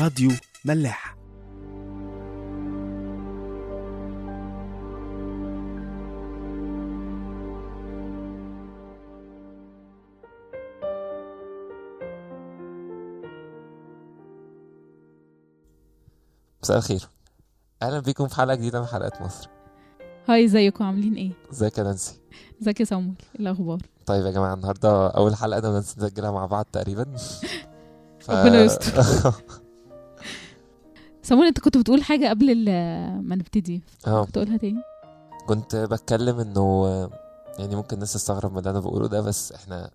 راديو ملاح. مساء الخير. أهلا بيكم في حلقة جديدة من حلقات مصر. هاي ازيكم؟ عاملين إيه؟ ازيك يا نانسي؟ ازيك يا صامول إيه الأخبار؟ طيب يا جماعة النهارده أول حلقة أنا ونانسي نسجلها مع بعض تقريبا. ف... ربنا يستر. صامول انت كنت بتقول حاجة قبل ال- ما نبتدي. آه. كنت تقولها تاني. كنت بتكلم انه يعني ممكن الناس تستغرب من اللي أنا بقوله ده بس إحنا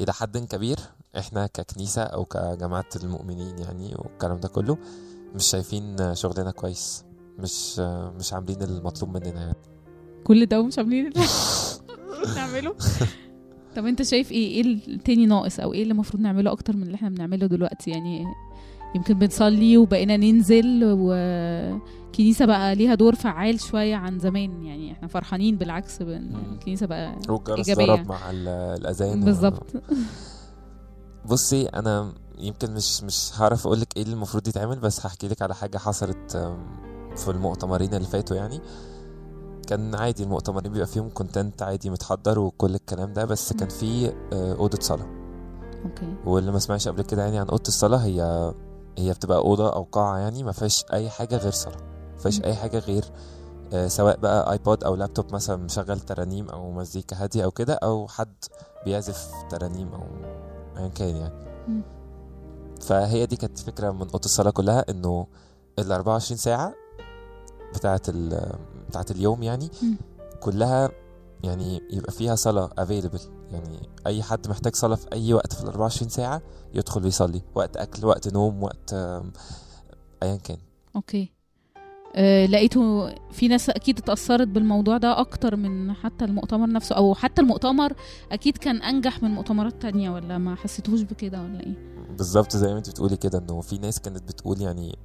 إلى حد كبير إحنا ككنيسة أو كجماعة المؤمنين يعني والكلام ده كله مش شايفين شغلنا كويس مش مش عاملين المطلوب مننا يعني. كل ده ومش عاملين اللي نعمله. طب انت شايف إيه؟ إيه التاني ناقص أو إيه اللي المفروض نعمله أكتر من اللي إحنا بنعمله دلوقتي؟ يعني يمكن بنصلي وبقينا ننزل وكنيسة بقى ليها دور فعال شوية عن زمان. يعني إحنا فرحانين بالعكس. الكنيسة بقى والجرس إيجابية. ضرب مع ال- الأذان. و- بالظبط. بصي أنا يمكن مش مش هعرف أقول لك إيه اللي المفروض يتعمل بس هحكي لك على حاجة حصلت في المؤتمرين اللي فاتوا يعني. كان عادي المؤتمرين بيبقى فيهم content عادي متحضر وكل الكلام ده بس كان في آه، أوضة صلاة. أوكي. واللي ما سمعش قبل كده يعني عن أوضة الصلاة هي هي بتبقى أوضة أو قاعة يعني ما فيهاش أي حاجة غير صلاه ما فيهاش. أي حاجة غير آه، سواء بقى iPod أو لابتوب مثلا مشغل ترانيم أو مزيكا هادية أو كده أو حد بيعزف ترانيم أو ايا كان يعني. فهي دي كانت فكرة من أوضة الصلاه كلها إنه ال 24 ساعة بتاعه ال بتاعه اليوم يعني. كلها يعني يبقى فيها صلاه available يعني أي حد محتاج صلاة في أي وقت في ال 24 ساعة يدخل ويصلي وقت أكل وقت نوم وقت ايا كان. okay. أه لقيته في ناس أكيد اتأثرت بالموضوع ده أكتر من حتى المؤتمر نفسه أو حتى المؤتمر أكيد كان أنجح من مؤتمرات تانية ولا ما حسيتوش بكده ولا إيه؟ بالظبط زي ما أنت بتقولي كده إنه في ناس كانت بتقول يعني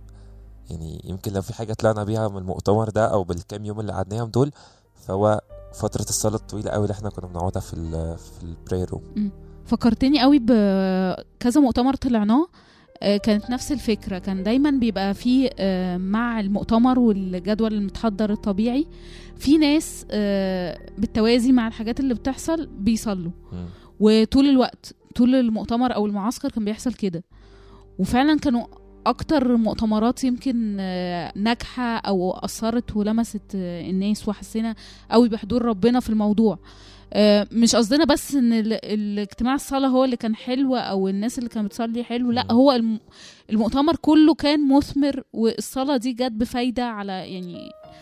يعني يمكن لو في حاجة طلعنا بيها من المؤتمر ده أو بالكام يوم اللي قعدناهم دول فهو فترة الصلاة الطويله قوي اللي إحنا كنا بنقعدها في ال في البراير روم فكرتني قوي بكذا مؤتمر طلعناه آه، كانت نفس الفكرة. كان دايما بيبقى في آه، مع المؤتمر والجدول المتحضر الطبيعي في ناس آه، بالتوازي مع الحاجات اللي بتحصل بيصلوا. وطول الوقت طول المؤتمر أو المعسكر كان بيحصل كده. وفعلا كانوا أكتر مؤتمرات يمكن آه، ناجحة أو أثرت ولمست آه، الناس وحسينا قوي بحضور ربنا في الموضوع آه، مش قصدنا بس إن ال- الاجتماع الصلاة هو اللي كان حلو أو الناس اللي كانت بتصلي حلو لا. هو الم- المؤتمر كله كان مثمر والصلاة دي جت بفايدة على يعني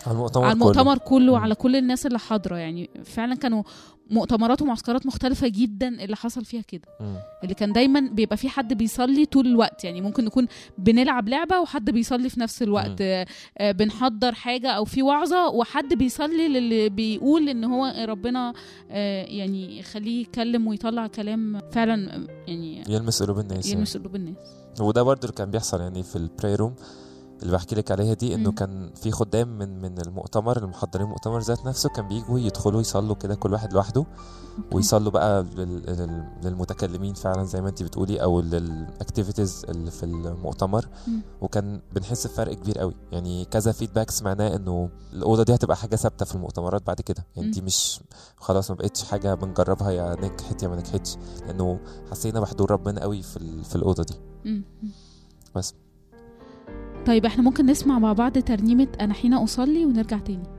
على المؤتمر على المؤتمر كله مم. وعلى كل الناس اللي حاضرة. يعني فعلا كانوا مؤتمرات ومعسكرات مختلفة جدا اللي حصل فيها كده. كله. اللي كان دايما بيبقى في حد بيصلي طول الوقت. يعني ممكن نكون بنلعب لعبة وحد بيصلي في نفس الوقت. آه، بنحضر حاجة أو في وعظة وحد بيصلي للي بيقول إن هو ربنا آه، يعني يخليه يتكلم ويطلع كلام فعلا آه، يعني يلمس قلوب الناس يعني. يلمس قلوب الناس. وده برضو اللي كان بيحصل يعني في البراي روم اللي بحكي لك عليها دي إنه. كان في خدام من من المؤتمر المحضرين المؤتمر ذات نفسه كان بيجوا يدخلوا يصلوا كده كل واحد لوحده. ويصلوا بقى لل- لل- للمتكلمين فعلا زي ما انت بتقولي أو لل activities اللي في المؤتمر. وكان بنحس بفرق كبير قوي يعني كذا feedback سمعناه إنه الأوضة دي هتبقى حاجة ثابتة في المؤتمرات بعد كده يعني. دي مش خلاص ما بقتش حاجة بنجربها يا نجحت يا ما نجحتش لأنه حسينا بحضور ربنا قوي في في الأوضة دي. بس. طيب إحنا ممكن نسمع مع بعض ترنيمة أنا حين أصلي ونرجع تاني.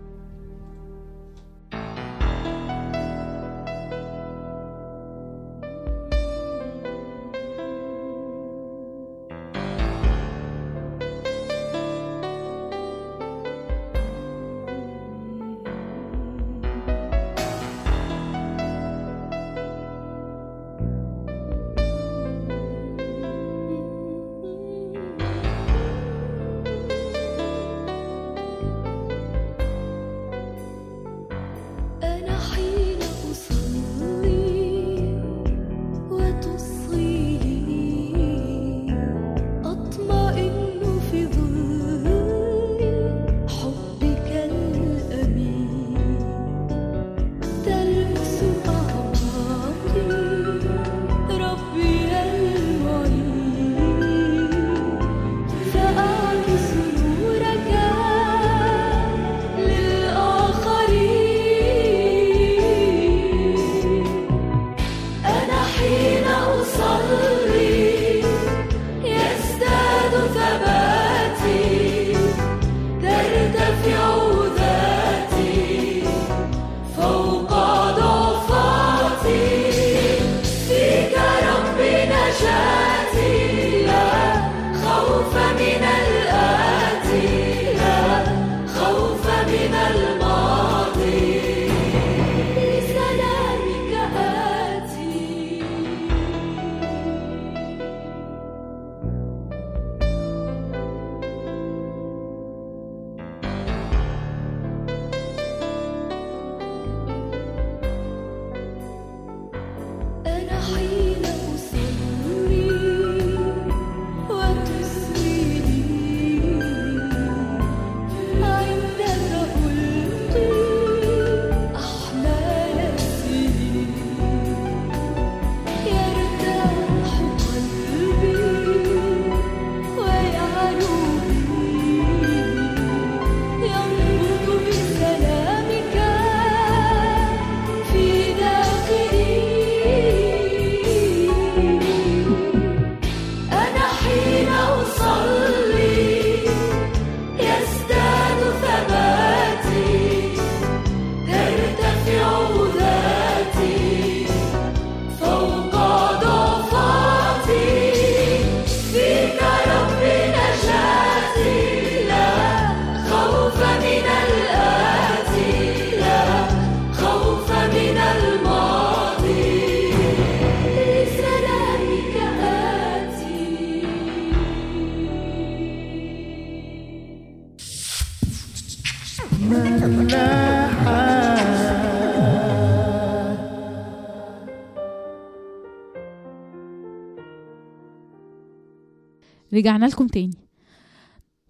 رجعنا لكم تاني.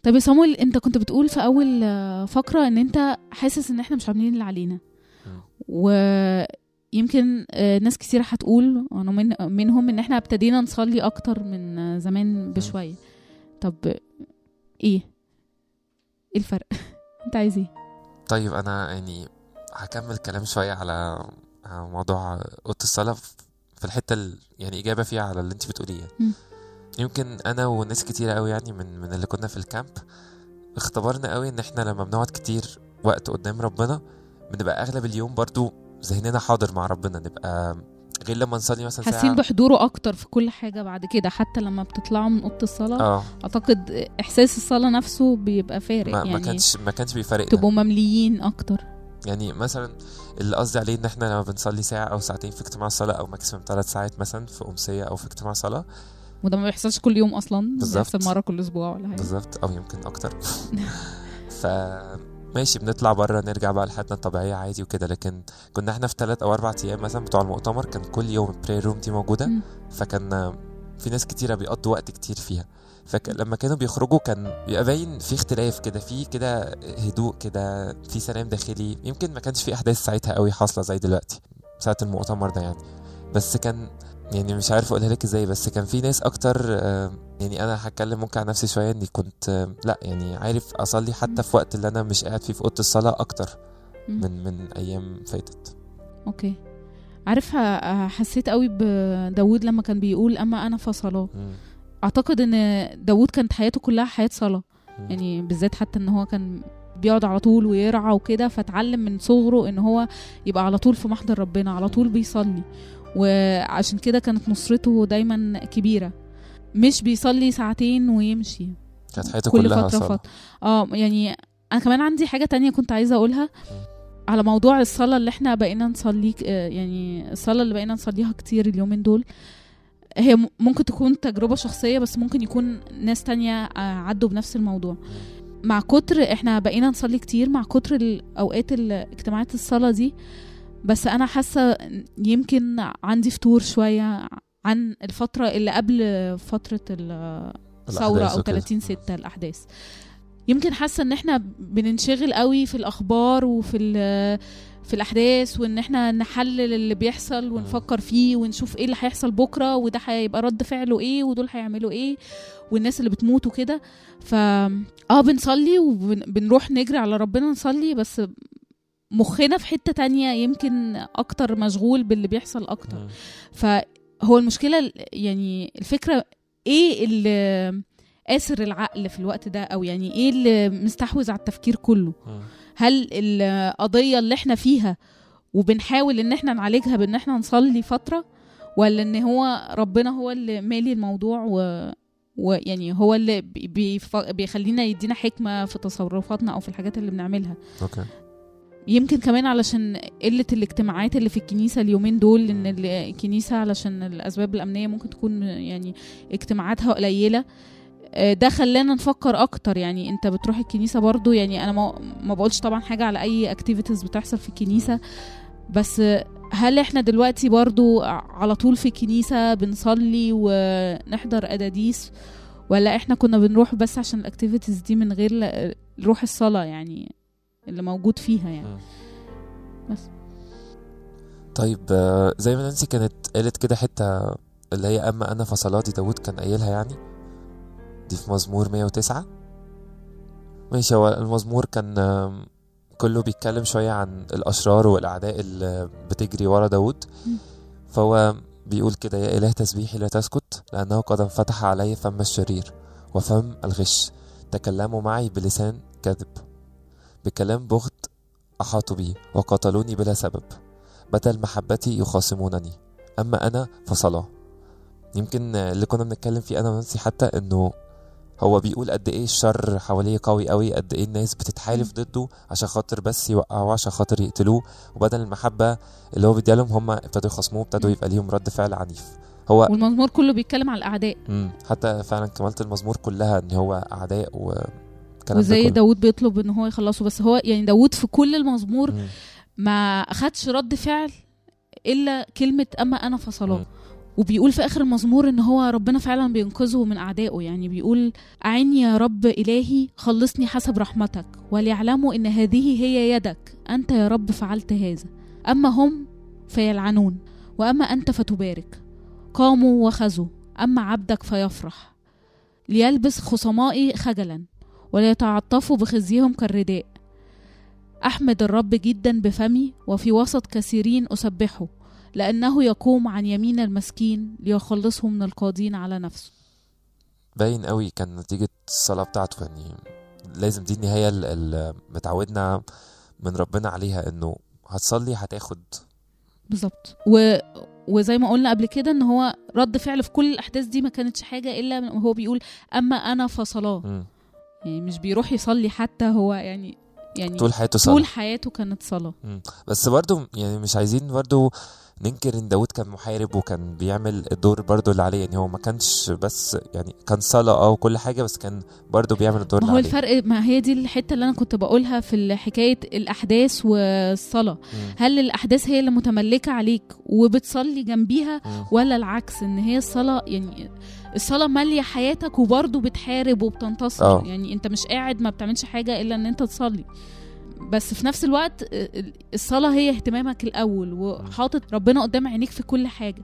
طب يا صامويل انت كنت بتقول في أول آه، فقرة إن أنت حاسس إن إحنا مش عاملين اللي علينا. مم. ويمكن آه، ناس كتير هتقول وأنا من منهم إن إحنا ابتدينا نصلي أكتر من آه، زمان بشوية. طب إيه؟ إيه الفرق؟ أنت عايز إيه؟ طيب أنا يعني هكمل كلام شوية على موضوع أوضة الصلاة في الحتة ال... يعني إجابة فيها على اللي أنت بتقوليه. يعني. يمكن أنا وناس كتيره قوي يعني من من اللي كنا في الكامب اختبرنا قوي إن إحنا لما بنقعد كتير وقت قدام ربنا بنبقى أغلب اليوم برضو ذهننا حاضر مع ربنا نبقى غير لما نصلي مثلا حاسين بحضوره أكتر في كل حاجة بعد كده حتى لما بتطلعوا من أوضة الصلاة آه. أعتقد إحساس الصلاة نفسه بيبقى فارق ما, ما يعني كانش ما كانش بيفرقنا تبقوا ممليين أكتر. يعني مثلا اللي قصدي عليه إن إحنا لما بنصلي ساعة أو ساعتين في اجتماع صلاه أو maximum ثلاث ساعات مثلا في أمسية أو في اجتماع صلاة وده ما بيحصلش كل يوم أصلا بالظبط. بيحصل مرة كل أسبوع ولا حاجة. بالظبط أو يمكن أكتر. ف ماشي بنطلع بره نرجع بقى لحياتنا الطبيعية عادي وكده. لكن كنا إحنا في ثلاث أو أربع أيام مثلا بتوع المؤتمر كان كل يوم ال prayer room دي موجودة. مم. فكان في ناس كتيرة بيقضوا وقت كتير فيها. فلما كانوا بيخرجوا كان بيبقى باين في اختلاف كده في كده هدوء كده في سلام داخلي. يمكن ما كانش في أحداث ساعتها قوي حاصلة زي دلوقتي ساعة المؤتمر ده يعني. بس كان يعني مش عارف أقولها لك إزاي بس كان في ناس أكتر آه، يعني أنا هتكلم ممكن عن نفسي شوية إني كنت آه، لأ يعني عارف أصلي حتى في وقت اللي أنا مش قاعد فيه في أوضة الصلاة أكتر. من من أيام فاتت أوكي عارف حسيت قوي بداود لما كان بيقول أما أنا فصلاه. أعتقد إن داود كانت حياته كلها حياة صلاة. يعني بالذات حتى إن هو كان بيقعد على طول ويرعى وكده فتعلم من صغره إن هو يبقى على طول في محضر ربنا على طول بيصلي وعشان كده كانت نصرته دايما كبيرة. مش بيصلي ساعتين ويمشي. كانت حياته كل كلها فترة صلاة. فتره آه يعني أنا كمان عندي حاجة تانية كنت عايزة أقولها على موضوع الصلاة اللي إحنا بقينا نصلي آه، يعني الصلاة اللي بقينا نصليها كتير اليومين دول. هي ممكن تكون تجربة شخصية بس ممكن يكون ناس تانية آه، عدوا بنفس الموضوع. مع كتر إحنا بقينا نصلي كتير مع كتر الاوقات الاجتماعات الصلاة دي بس أنا حاسة يمكن عندي فتور شوية عن الفترة اللي قبل فترة ال- ثورة الأحداث أو وكده. 30 6 الأحداث. يمكن حاسة إن إحنا بننشغل قوي في الأخبار وفي في الأحداث وإن إحنا نحلل اللي بيحصل ونفكر فيه ونشوف إيه اللي هيحصل بكرة وده هيبقى رد فعله إيه ودول هيعملوا إيه والناس اللي بتموت وكده. ف آه بنصلي وبنروح نجري على ربنا نصلي بس مخنا في حتة تانية يمكن أكتر مشغول باللي بيحصل أكتر. فهو المشكلة ال- يعني الفكرة إيه اللي قاسر العقل في الوقت ده أو يعني إيه اللي مستحوذ على التفكير كله مم. هل القضية اللي إحنا فيها وبنحاول إن إحنا نعالجها بإن إحنا نصلي فترة ولا إن هو ربنا هو اللي مالي الموضوع و ويعني هو اللي بيخلينا يدينا حكمة في تصرفاتنا أو في الحاجات اللي بنعملها okay يمكن كمان علشان قلة الاجتماعات اللي في الكنيسة اليومين دول إن ال- الكنيسة علشان الأسباب الأمنية ممكن تكون يعني اجتماعاتها قليلة. آه، ده خلانا نفكر أكتر. يعني أنت بتروح الكنيسة برضو يعني أنا ما, بقولش طبعا حاجة على أي activities بتحصل في الكنيسة بس هل إحنا دلوقتي برضو على طول في الكنيسة بنصلي ونحضر قداديس ولا إحنا كنا بنروح بس عشان الاكتيفيتيز دي من غير روح الصلاة؟ يعني اللي موجود فيها يعني. مم. بس. طيب آه، زي ما نانسي كانت قالت كده حتة اللي هي أما أنا فصلاتي داود كان قايلها يعني. دي في مزمور 109 ماشي هو المزمور كان كله بيتكلم شوية عن الأشرار والأعداء اللي بتجري ورا داود. فهو بيقول كده يا إله تسبيحي لا تسكت لأنه قد انفتح علي فم الشرير وفم الغش. تكلموا معي بلسان كذب. بكلام بغض أحاطوا بي وقتلوني بلا سبب بدل محبتي يخاصمونني. أما أنا فصلاة يمكن اللي كنا بنتكلم فيه أنا ونانسي حتى إنه هو بيقول قد إيه الشر حواليه قوي قوي قد إيه الناس بتتحالف ضده عشان خاطر بس يوقعوه عشان خاطر يقتلوه. وبدل المحبة اللي هو بيديها لهم هم ابتدوا يخصموه ابتدوا يبقى ليهم رد فعل عنيف. هو والمزمور كله بيتكلم على الأعداء. مم. حتى فعلا كمالة المزمور كلها إن هو أعداء والكلام ده وزي كله. داود بيطلب إن هو يخلصه. بس هو يعني داود في كل المزمور. ما أخدش رد فعل إلا كلمة أما أنا فصلاه. وبيقول في آخر المزمور إن هو ربنا فعلا بينقذه من أعدائه. يعني بيقول أعني يا رب إلهي خلصني حسب رحمتك وليعلموا إن هذه هي يدك. أنت يا رب فعلت هذا. أما هم فيلعنون وأما أنت فتبارك. قاموا وخزوا أما عبدك فيفرح. ليلبس خصمائي خجلا. وليتعطفوا بخزيهم كالرداء. أحمد الرب جدا بفمي وفي وسط كثيرين أسبحه لأنه يقوم عن يمين المسكين ليخلصه من القاضين على نفسه. باين قوي كان نتيجة الصلاة بتاعته يعني لازم دي النهاية اللي متعودنا من ربنا عليها إنه هتصلي هتاخد. بالظبط. و... وزي ما قلنا قبل كده إن هو رد فعل في كل الأحداث دي ما كانتش حاجة إلا هو بيقول أما أنا فصلاه. يعني مش بيروح يصلي حتى هو يعني يعني طول حياته صلاة طول حياته كانت صلاة مم. بس برضو يعني مش عايزين برضو ننكر ان داود كان محارب وكان بيعمل الدور برضو اللي عليه يعني هو ما كانش بس يعني كان صلاة آه وكل حاجة بس كان برضو بيعمل الدور اللي هو عليه الفرق ما هي دي الحتة اللي أنا كنت بقولها في حكاية الأحداث والصلاة. هل الأحداث هي اللي متملكة عليك وبتصلي جنبيها مم. ولا العكس إن هي الصلاة يعني الصلاة مالية حياتك وبرضه بتحارب وبتنتصر آه. يعني أنت مش قاعد ما بتعملش حاجة إلا إن أنت تصلي بس في نفس الوقت ال- الصلاة هي اهتمامك الأول وحاطط ربنا قدام عينيك في كل حاجة.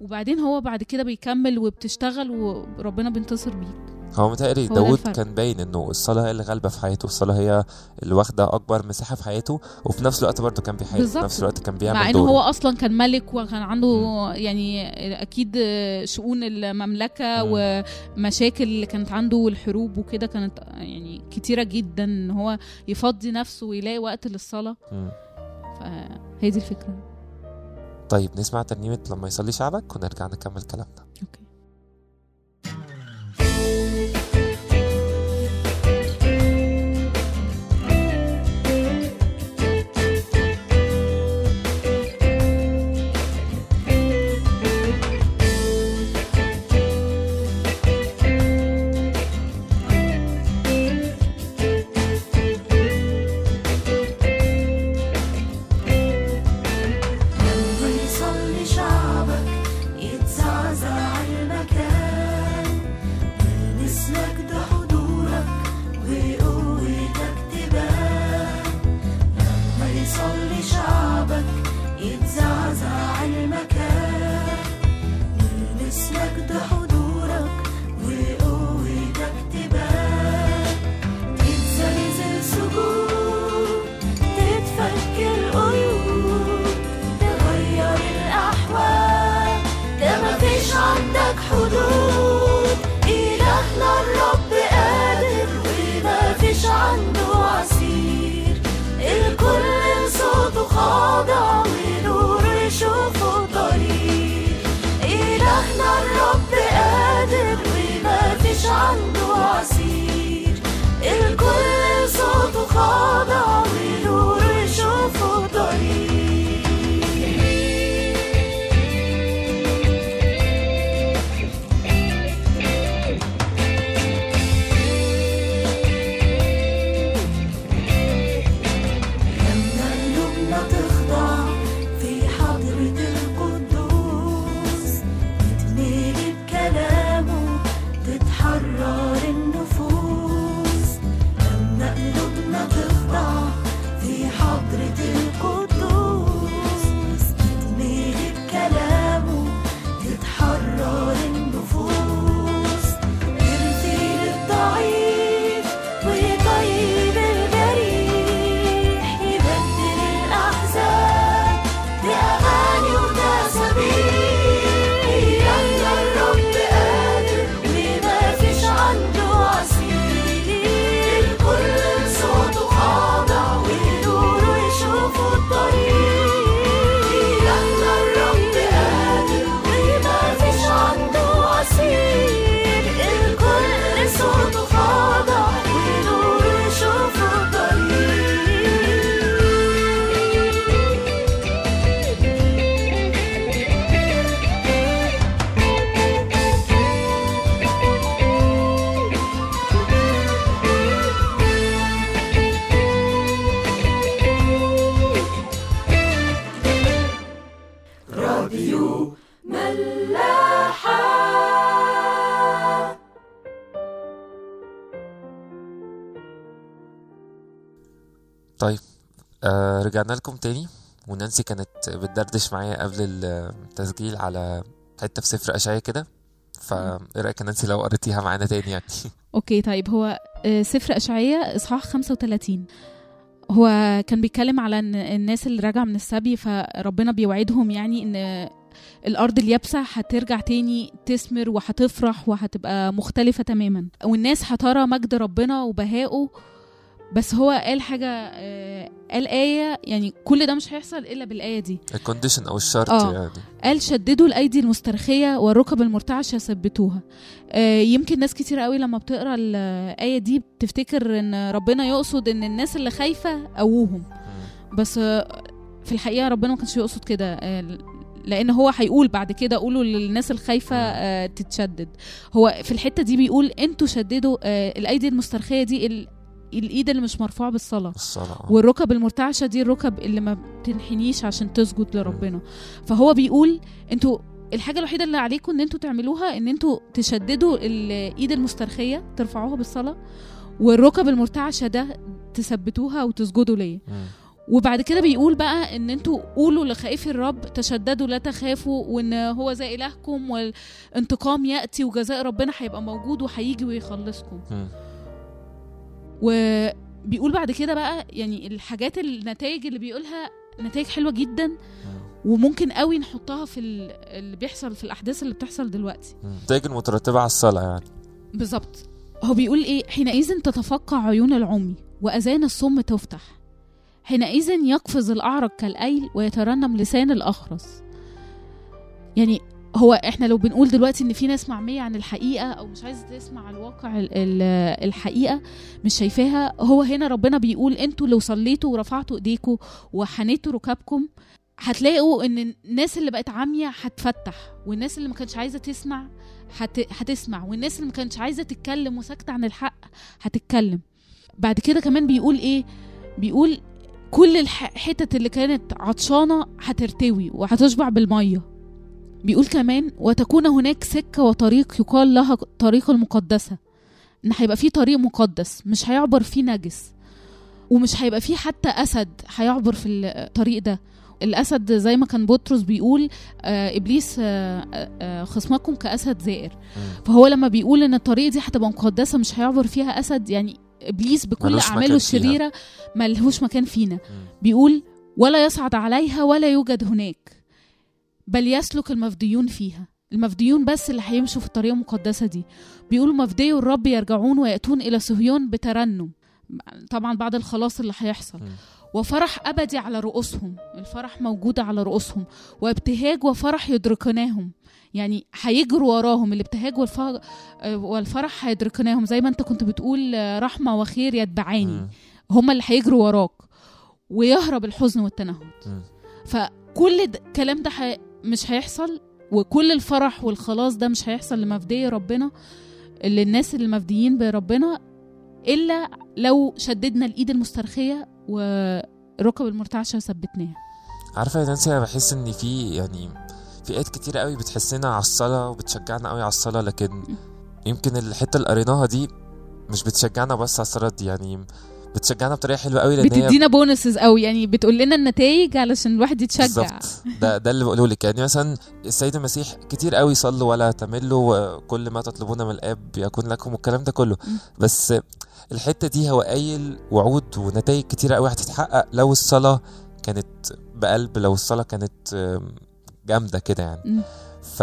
وبعدين هو بعد كده بيكمل وبتشتغل وربنا بينتصر بيك. هو متهيألي الفرق. كان باين إنه الصلاة هي اللي غالبة في حياته الصلاة هي اللي واخدة أكبر مساحة في حياته وفي نفس الوقت برضه كان بيحارب في. نفس الوقت كان بيعمل مع إنه هو أصلا كان ملك وكان عنده يعني أكيد شؤون المملكة مم. ومشاكل اللي كانت عنده والحروب وكده كانت يعني كتيرة جدا إن هو يفضي نفسه ويلاقي وقت للصلاة مم. فهي دي الفكرة طيب نسمع ترنيمة لما يصلي شعبك ونرجع نكمل كلامنا أوكي All the رجعنا لكم تاني. ونانسي كانت بتدردش معايا قبل التسجيل على حتة في سفر اشعياء كده. فإيه رأيك نانسي لو قريتيها معانا تاني يعني؟ okay طيب هو آه، سفر اشعياء إصحاح 35 هو كان بيتكلم على الناس اللي راجعة من السبي فربنا بيوعدهم يعني إن الأرض اليابسة هترجع تاني تثمر وهتفرح وهتبقى مختلفة تماما. والناس هترى مجد ربنا وبهائه بس هو قال حاجة آه، قال آية يعني كل ده مش هيحصل إلا بالآية دي. الكونديشن أو الشرط آه. يعني. قال شددوا الأيدي المسترخية والركب المرتعشه ثبتوها آه، يمكن ناس كتير قوي لما بتقرأ الآية دي بتفتكر إن ربنا يقصد إن الناس اللي خايفة قووهم. بس آه، في الحقيقة ربنا ما كانش يقصد كده آه، لأن هو هيقول بعد كده قولوا للناس الخايفة آه، تتشدد. هو في الحتة دي بيقول أنتوا شددوا آه، الأيدي المسترخية دي الايد اللي مش مرفوعة بالصلاة الصلاة آه. والركب المرتعشة دي الركب اللي ما بتنحنيش عشان تسجد لربنا فهو بيقول أنتوا الحاجة الوحيدة اللي عليكم ان أنتوا تعملوها ان أنتوا تشددوا الايد المسترخية ترفعوها بالصلاة والركب المرتعشة ده تثبتوها وتسجدوا ليا مم. وبعد كده بيقول بقى ان أنتوا قولوا لخائفي الرب تشددوا لا تخافوا وان هو زي إلهكم والانتقام يأتي وجزاء ربنا هيبقى موجود وهيجي ويخلصكم. وبيقول بعد كده بقى يعني الحاجات النتائج اللي بيقولها نتائج حلوة جدا مم. وممكن قوي نحطها في ال- اللي بيحصل في الأحداث اللي بتحصل دلوقتي. النتائج المترتبة على الصلاة يعني. بالظبط. هو بيقول إيه؟ حينئذ تتفقع عيون العمي وأذان الصم تفتح. حينئذ يقفز الاعرج كالأيل ويترنم لسان الأخرس. يعني هو إحنا لو بنقول دلوقتي ان في ناس معمية عن الحقيقة أو مش عايزة تسمع الواقع ال- ال- الحقيقة مش شايفاها. هو هنا ربنا بيقول أنتوا لو صليتوا ورفعتوا ايديكم وحنيتوا ركابكم هتلاقوا ان الناس اللي بقت عامية هتفتح والناس اللي ما كانتش عايزة تسمع هت... هتسمع والناس اللي ما كانتش عايزة تتكلم وساكتة عن الحق هتتكلم. بعد كده كمان بيقول إيه؟ بيقول كل الحتت اللي كانت عطشانة هترتوي وهتشبع بالمية. بيقول كمان وتكون هناك سكة وطريق يقال لها طريق المقدسة إن هيبقى في طريق مقدس مش هيعبر فيه نجس ومش هيبقى فيه حتى أسد هيعبر في الطريق ده الأسد زي ما كان بطرس بيقول آه إبليس آه آه خصمكم كأسد زائر. فهو لما بيقول إن الطريق دي هتبقى مقدسة مش هيعبر فيها أسد يعني إبليس بكل أعماله. الشريرة ملهوش مكان فينا. بيقول ولا يصعد عليها ولا يوجد هناك بل يسلك المفديون فيها. المفديون بس اللي هيمشوا في الطريق المقدسة دي. بيقولوا مفدي الرب يرجعون ويأتون إلى صهيون بترنم. طبعا بعد الخلاص اللي هيحصل. وفرح أبدي على رؤوسهم. الفرح موجود على رؤوسهم. وابتهاج وفرح يدركناهم. يعني هيجروا وراهم. الابتهاج والف- والفرح هيدركناهم. زي ما انت كنت بتقول رحمة وخير يتبعاني. مم. هم اللي هيجروا وراك. ويهرب الحزن والتنهد. فكل الكلام ده. مش هيحصل وكل الفرح والخلاص ده مش هيحصل لمفدي ربنا للناس اللي مفديين بربنا إلا لو شددنا الإيد المسترخية والركب المرتعشه ثبتناها. عارفة يا نانسي أنا بحس إن في يعني في آيات كتير قوي بتحسنا على الصلاة وبتشجعنا قوي على الصلاة لكن يمكن الحتة اللي قريناها دي مش بتشجعنا بس على الصلاة دي. يعني بتشجعنا بطريقة حلوة قوي هي بتدينا بونسز قوي. يعني بتقول لنا النتائج علشان الواحد يتشجع. بالظبط. ده ده اللي بقوله لك. يعني مثلا السيد المسيح كتير قوي صلوا ولا تملوا وكل ما تطلبون من الآب يكون لكم والكلام ده كله. بس الحتة دي هو قايل وعود ونتائج كتيره قوي هتتحقق لو الصلاة كانت بقلب لو الصلاة كانت جامدة كده يعني. ف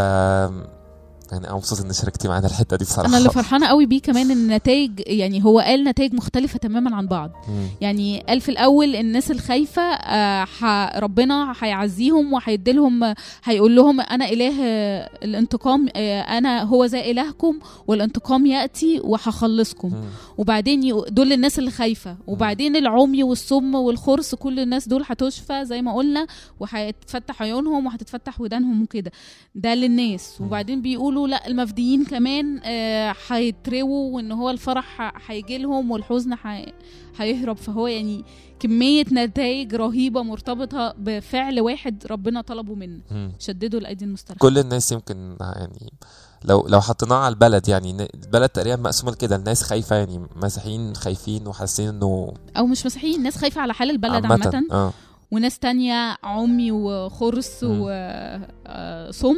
يعني أنا مبسوط ان شاركتي معانا الحتة دي بصراحة. أنا اللي فرحانة قوي بيه كمان إن النتائج يعني هو قال نتائج مختلفة تماما عن بعض. مم. يعني قال في الأول الناس الخايفة آه، ربنا هيعزيهم وهيديلهم هيقول لهم أنا إله آه، الانتقام آه، أنا هو زي إلهكم والانتقام يأتي وهخلصكم. مم. وبعدين دول الناس اللي خايفة. وبعدين العمي والصم والخرس كل الناس دول هتشفى زي ما قلنا وهتفتح عيونهم وهتتفتح ودانهم وكده. ده للناس. وبعدين بيقولوا يقولوا لا المفديين كمان آه، هيترووا وإن هو الفرح هيجي لهم والحزن هي- هيهرب. فهو يعني كمية نتائج رهيبة مرتبطة بفعل واحد ربنا طلبه مم. شددوا الايدي المسترخيه كل الناس يمكن يعني لو لو حطيناها على البلد يعني البلد تقريبا مقسومة كده الناس خايفة يعني مسيحيين خايفين وحاسين إنه أو مش مسيحيين الناس خايفة على حال البلد عامة, آه. وناس تانية عمي وخرس. وصم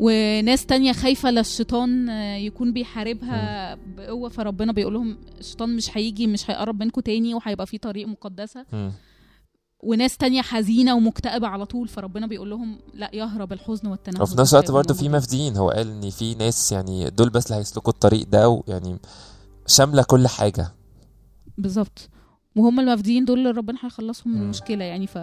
وناس تانية خايفة للشيطان آه، يكون بيحاربها بقوة. فربنا بيقول لهم الشيطان مش هيجي مش هيقرب منكم تاني وهيبقى في طريق مقدسة. وناس تانية حزينة ومكتئبة على طول. فربنا بيقول لهم لا يهرب الحزن والتنهد وفي نفس الوقت هيبقوا برضه في. مفديين. هو قال إن في ناس يعني دول بس اللي هيسلكوا الطريق ده ويعني شاملة كل حاجة. بالظبط. وهم المفديين دول اللي ربنا هيخلصهم من. المشكلة يعني. ف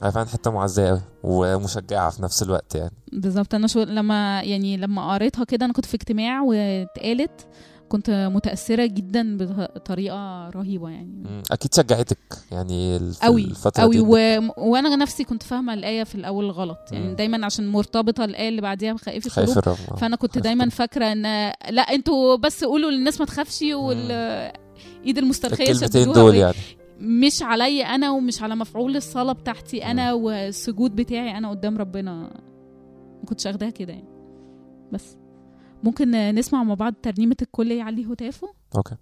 فعلا حتة معزية قوي ومشجعة في نفس الوقت يعني. بالظبط. أنا شو لما يعني لما قريتها كده أنا كنت في اجتماع واتقالت كنت متأثرة جدا بطريقة رهيبة يعني. مم. أكيد شجعتك يعني قوي الفترة قوي دي. و... وأنا نفسي كنت فاهمة الآية في الأول غلط. يعني مم. دايما عشان مرتبطة الآية اللي بعديها بخائف القلوب. فأنا كنت دايما. فاكرة إن لا أنتوا بس قولوا للناس ما تخافش وال إيد المسترخية الكلمتين دول يعني. مش علي أنا ومش على مفعول الصلاة بتاعتي أنا والسجود بتاعي أنا قدام ربنا. ما كنتش أخدها كده يعني. بس. ممكن نسمع مع بعض ترنيمة الكل يعلي هتافه؟ أوكي.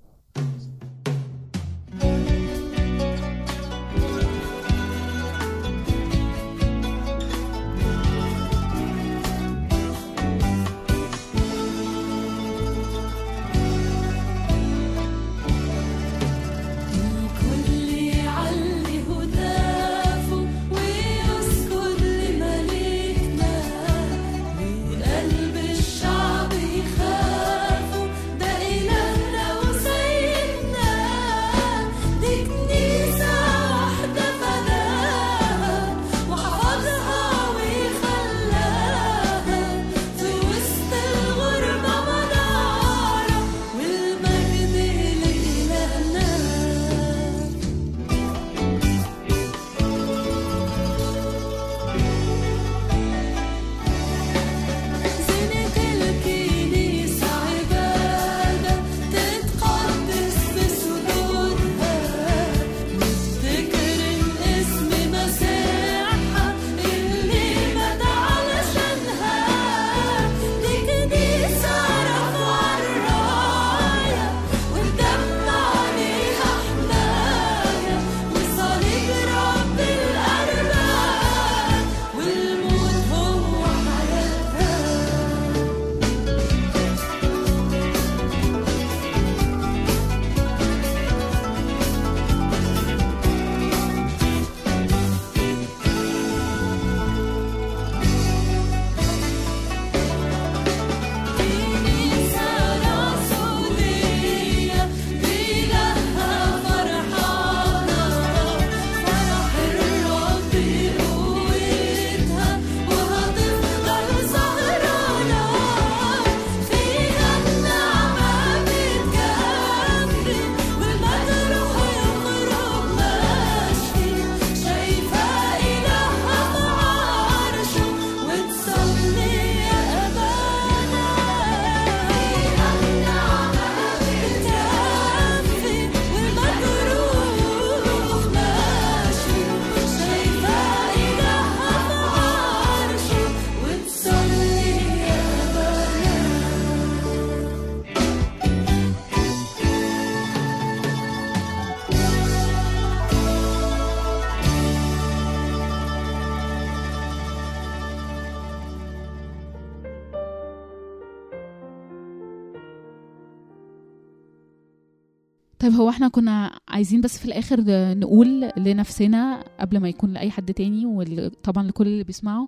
هو إحنا كنا عايزين بس في الآخر نقول لنفسنا قبل ما يكون لأي حد تاني وطبعا لكل اللي بيسمعوا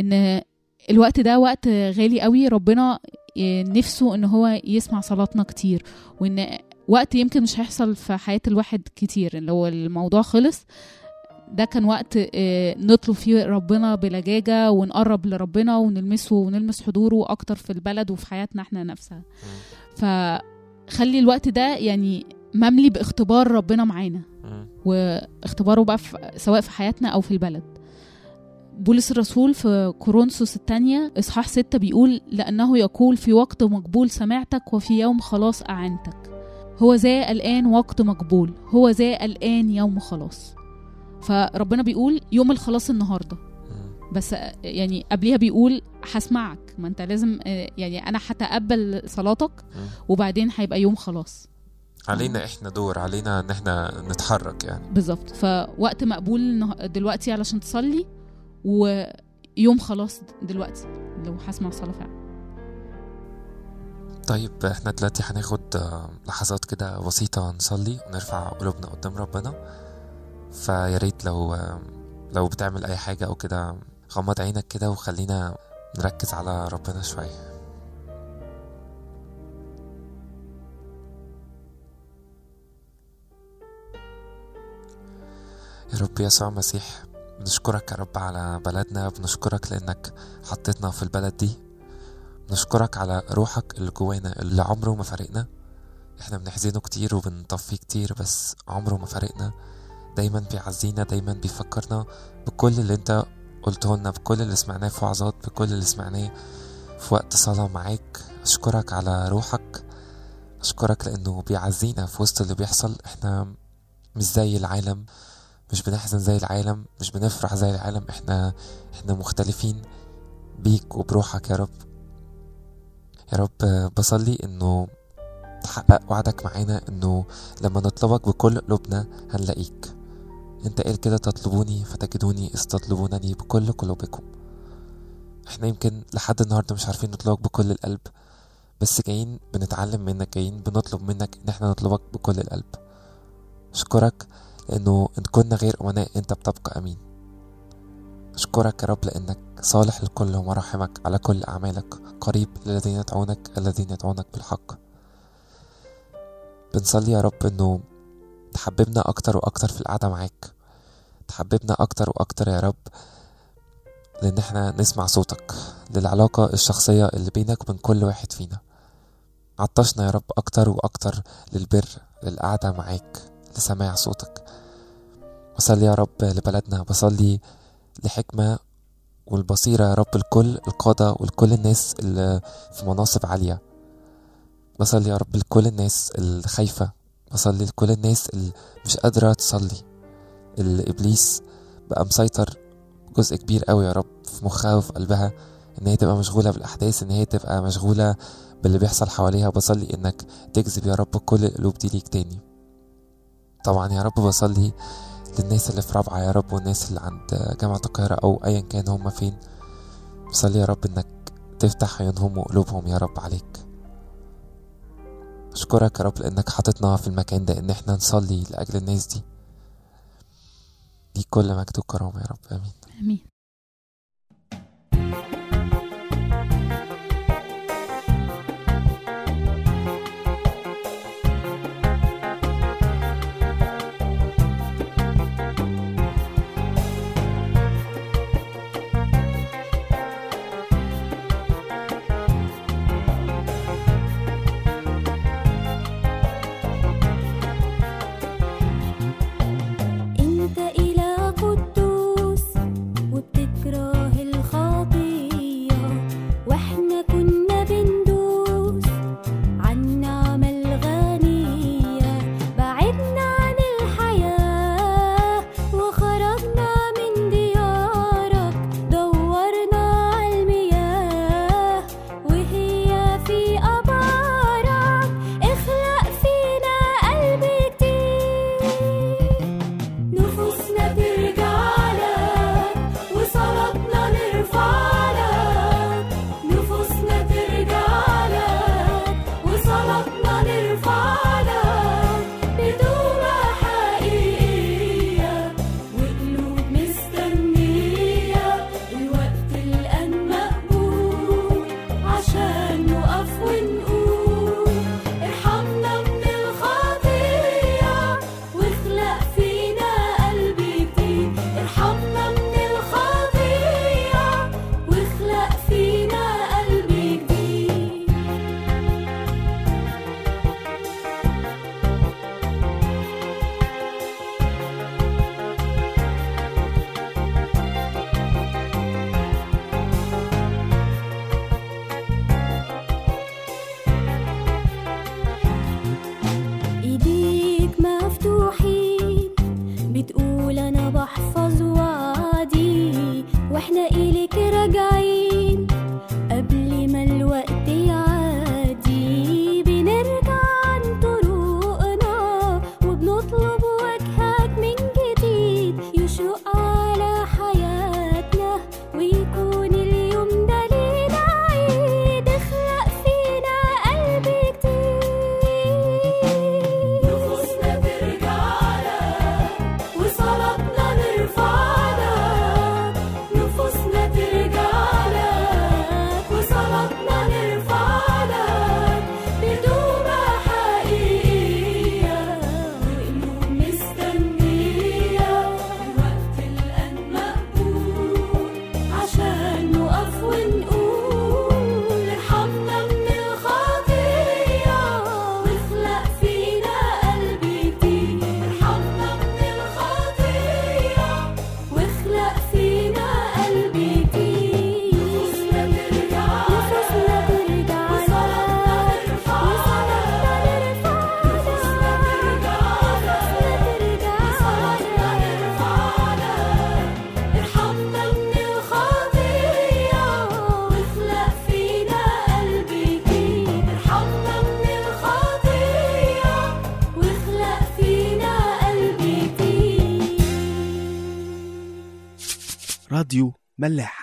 إن الوقت ده وقت غالي قوي. ربنا نفسه إن هو يسمع صلاتنا كتير وإن وقت يمكن مش هيحصل في حياة الواحد كتير. هو الموضوع خلص ده كان وقت آه، نطلب فيه ربنا بلجاجة ونقرب لربنا ونلمسه ونلمس حضوره أكتر في البلد وفي حياتنا إحنا نفسها. فخلي الوقت ده يعني مملي باختبار ربنا معانا. واختباره بقى في سواء في حياتنا أو في البلد. بولس الرسول في كورنثوس الثانية إصحاح ستة بيقول لأنه يقول في وقت مقبول سمعتك وفي يوم خلاص أعنتك. هو ذا الآن وقت مقبول هو ذا الآن يوم خلاص. فربنا بيقول يوم الخلاص النهارده. مم. بس يعني قبليها بيقول هسمعك. ما أنت لازم آه، يعني أنا هتقبل صلاتك. وبعدين هيبقى يوم خلاص. علينا إحنا دور علينا إن إحنا نتحرك يعني. بالظبط. فوقت مقبول دلوقتي علشان تصلي ويوم خلاص دلوقتي لو هسمع صلاة فعلا طيب إحنا دلوقتي هناخد آه، لحظات كده بسيطة نصلي ونرفع قلوبنا قدام ربنا. فيا ريت لو آه، لو بتعمل أي حاجة أو كده غمض عينك كده وخلينا نركز على ربنا شوية. يا رب يسوع المسيح بنشكرك يا رب على بلدنا بنشكرك لأنك حطيتنا في البلد دي. بنشكرك على روحك اللي جوانا اللي عمره ما فارقنا. إحنا بنحزنه كتير وبنطفيه كتير بس عمره ما فارقنا. دايما بيعزينا دايما بيفكرنا بكل اللي أنت قلته لنا بكل اللي سمعناه في وعظات بكل اللي سمعناه في وقت صلاة معاك. أشكرك على روحك. أشكرك لأنه بيعزينا في وسط اللي بيحصل. إحنا مش زي العالم. مش بنحزن زي العالم مش بنفرح زي العالم إحنا إحنا مختلفين بيك وبروحك يا رب. يا رب بصلي انه تحقق وعدك معانا انه لما نطلبك بكل قلوبنا هنلاقيك. انت قال كده تطلبوني فتجدوني اذ تطلبونني بكل قلوبكم. إحنا يمكن لحد النهارده مش عارفين نطلبك بكل القلب بس جايين بنتعلم منك جايين بنطلب منك ان إحنا نطلبك بكل القلب. اشكرك لأنه إن كنا غير أمناء أنت بتبقى أمين. أشكرك يا رب لأنك صالح للكل ومراحمك على كل أعمالك قريب للذين يدعونك الذين يدعونك بالحق. بنصلي يا رب إنه تحببنا أكتر وأكتر في القعدة معاك. تحببنا أكتر وأكتر يا رب لأن إحنا نسمع صوتك للعلاقة الشخصية اللي بينك وبين كل واحد فينا. عطشنا يا رب أكتر وأكتر للبر للقعدة معاك لسماع صوتك. بصلي يا رب لبلدنا بصلي لحكمة والبصيرة يا رب لكل القادة ولكل الناس اللي في مناصب عالية. بصلي يا رب لكل الناس الخايفة بصلي لكل الناس اللي مش قادرة تصلي. اللي إبليس بقى مسيطر جزء كبير قوي يا رب في مخها وفي قلبها إن هي تبقى مشغولة بالأحداث إن هي تبقى مشغولة باللي بيحصل حواليها بصلي إنك تجذب يا رب كل القلوب دي ليك تاني. طبعا يا رب بصلي للناس اللي في رابعة يا رب والناس اللي عند جامعة القاهرة أو أيا كان هم فين بصلي يا رب إنك تفتح عيونهم وقلوبهم يا رب عليك. أشكرك يا رب لأنك حاططنا في المكان ده إن إحنا نصلي لأجل الناس دي. ليك كل مجد وكرامة يا رب آمين. آمين. ملاح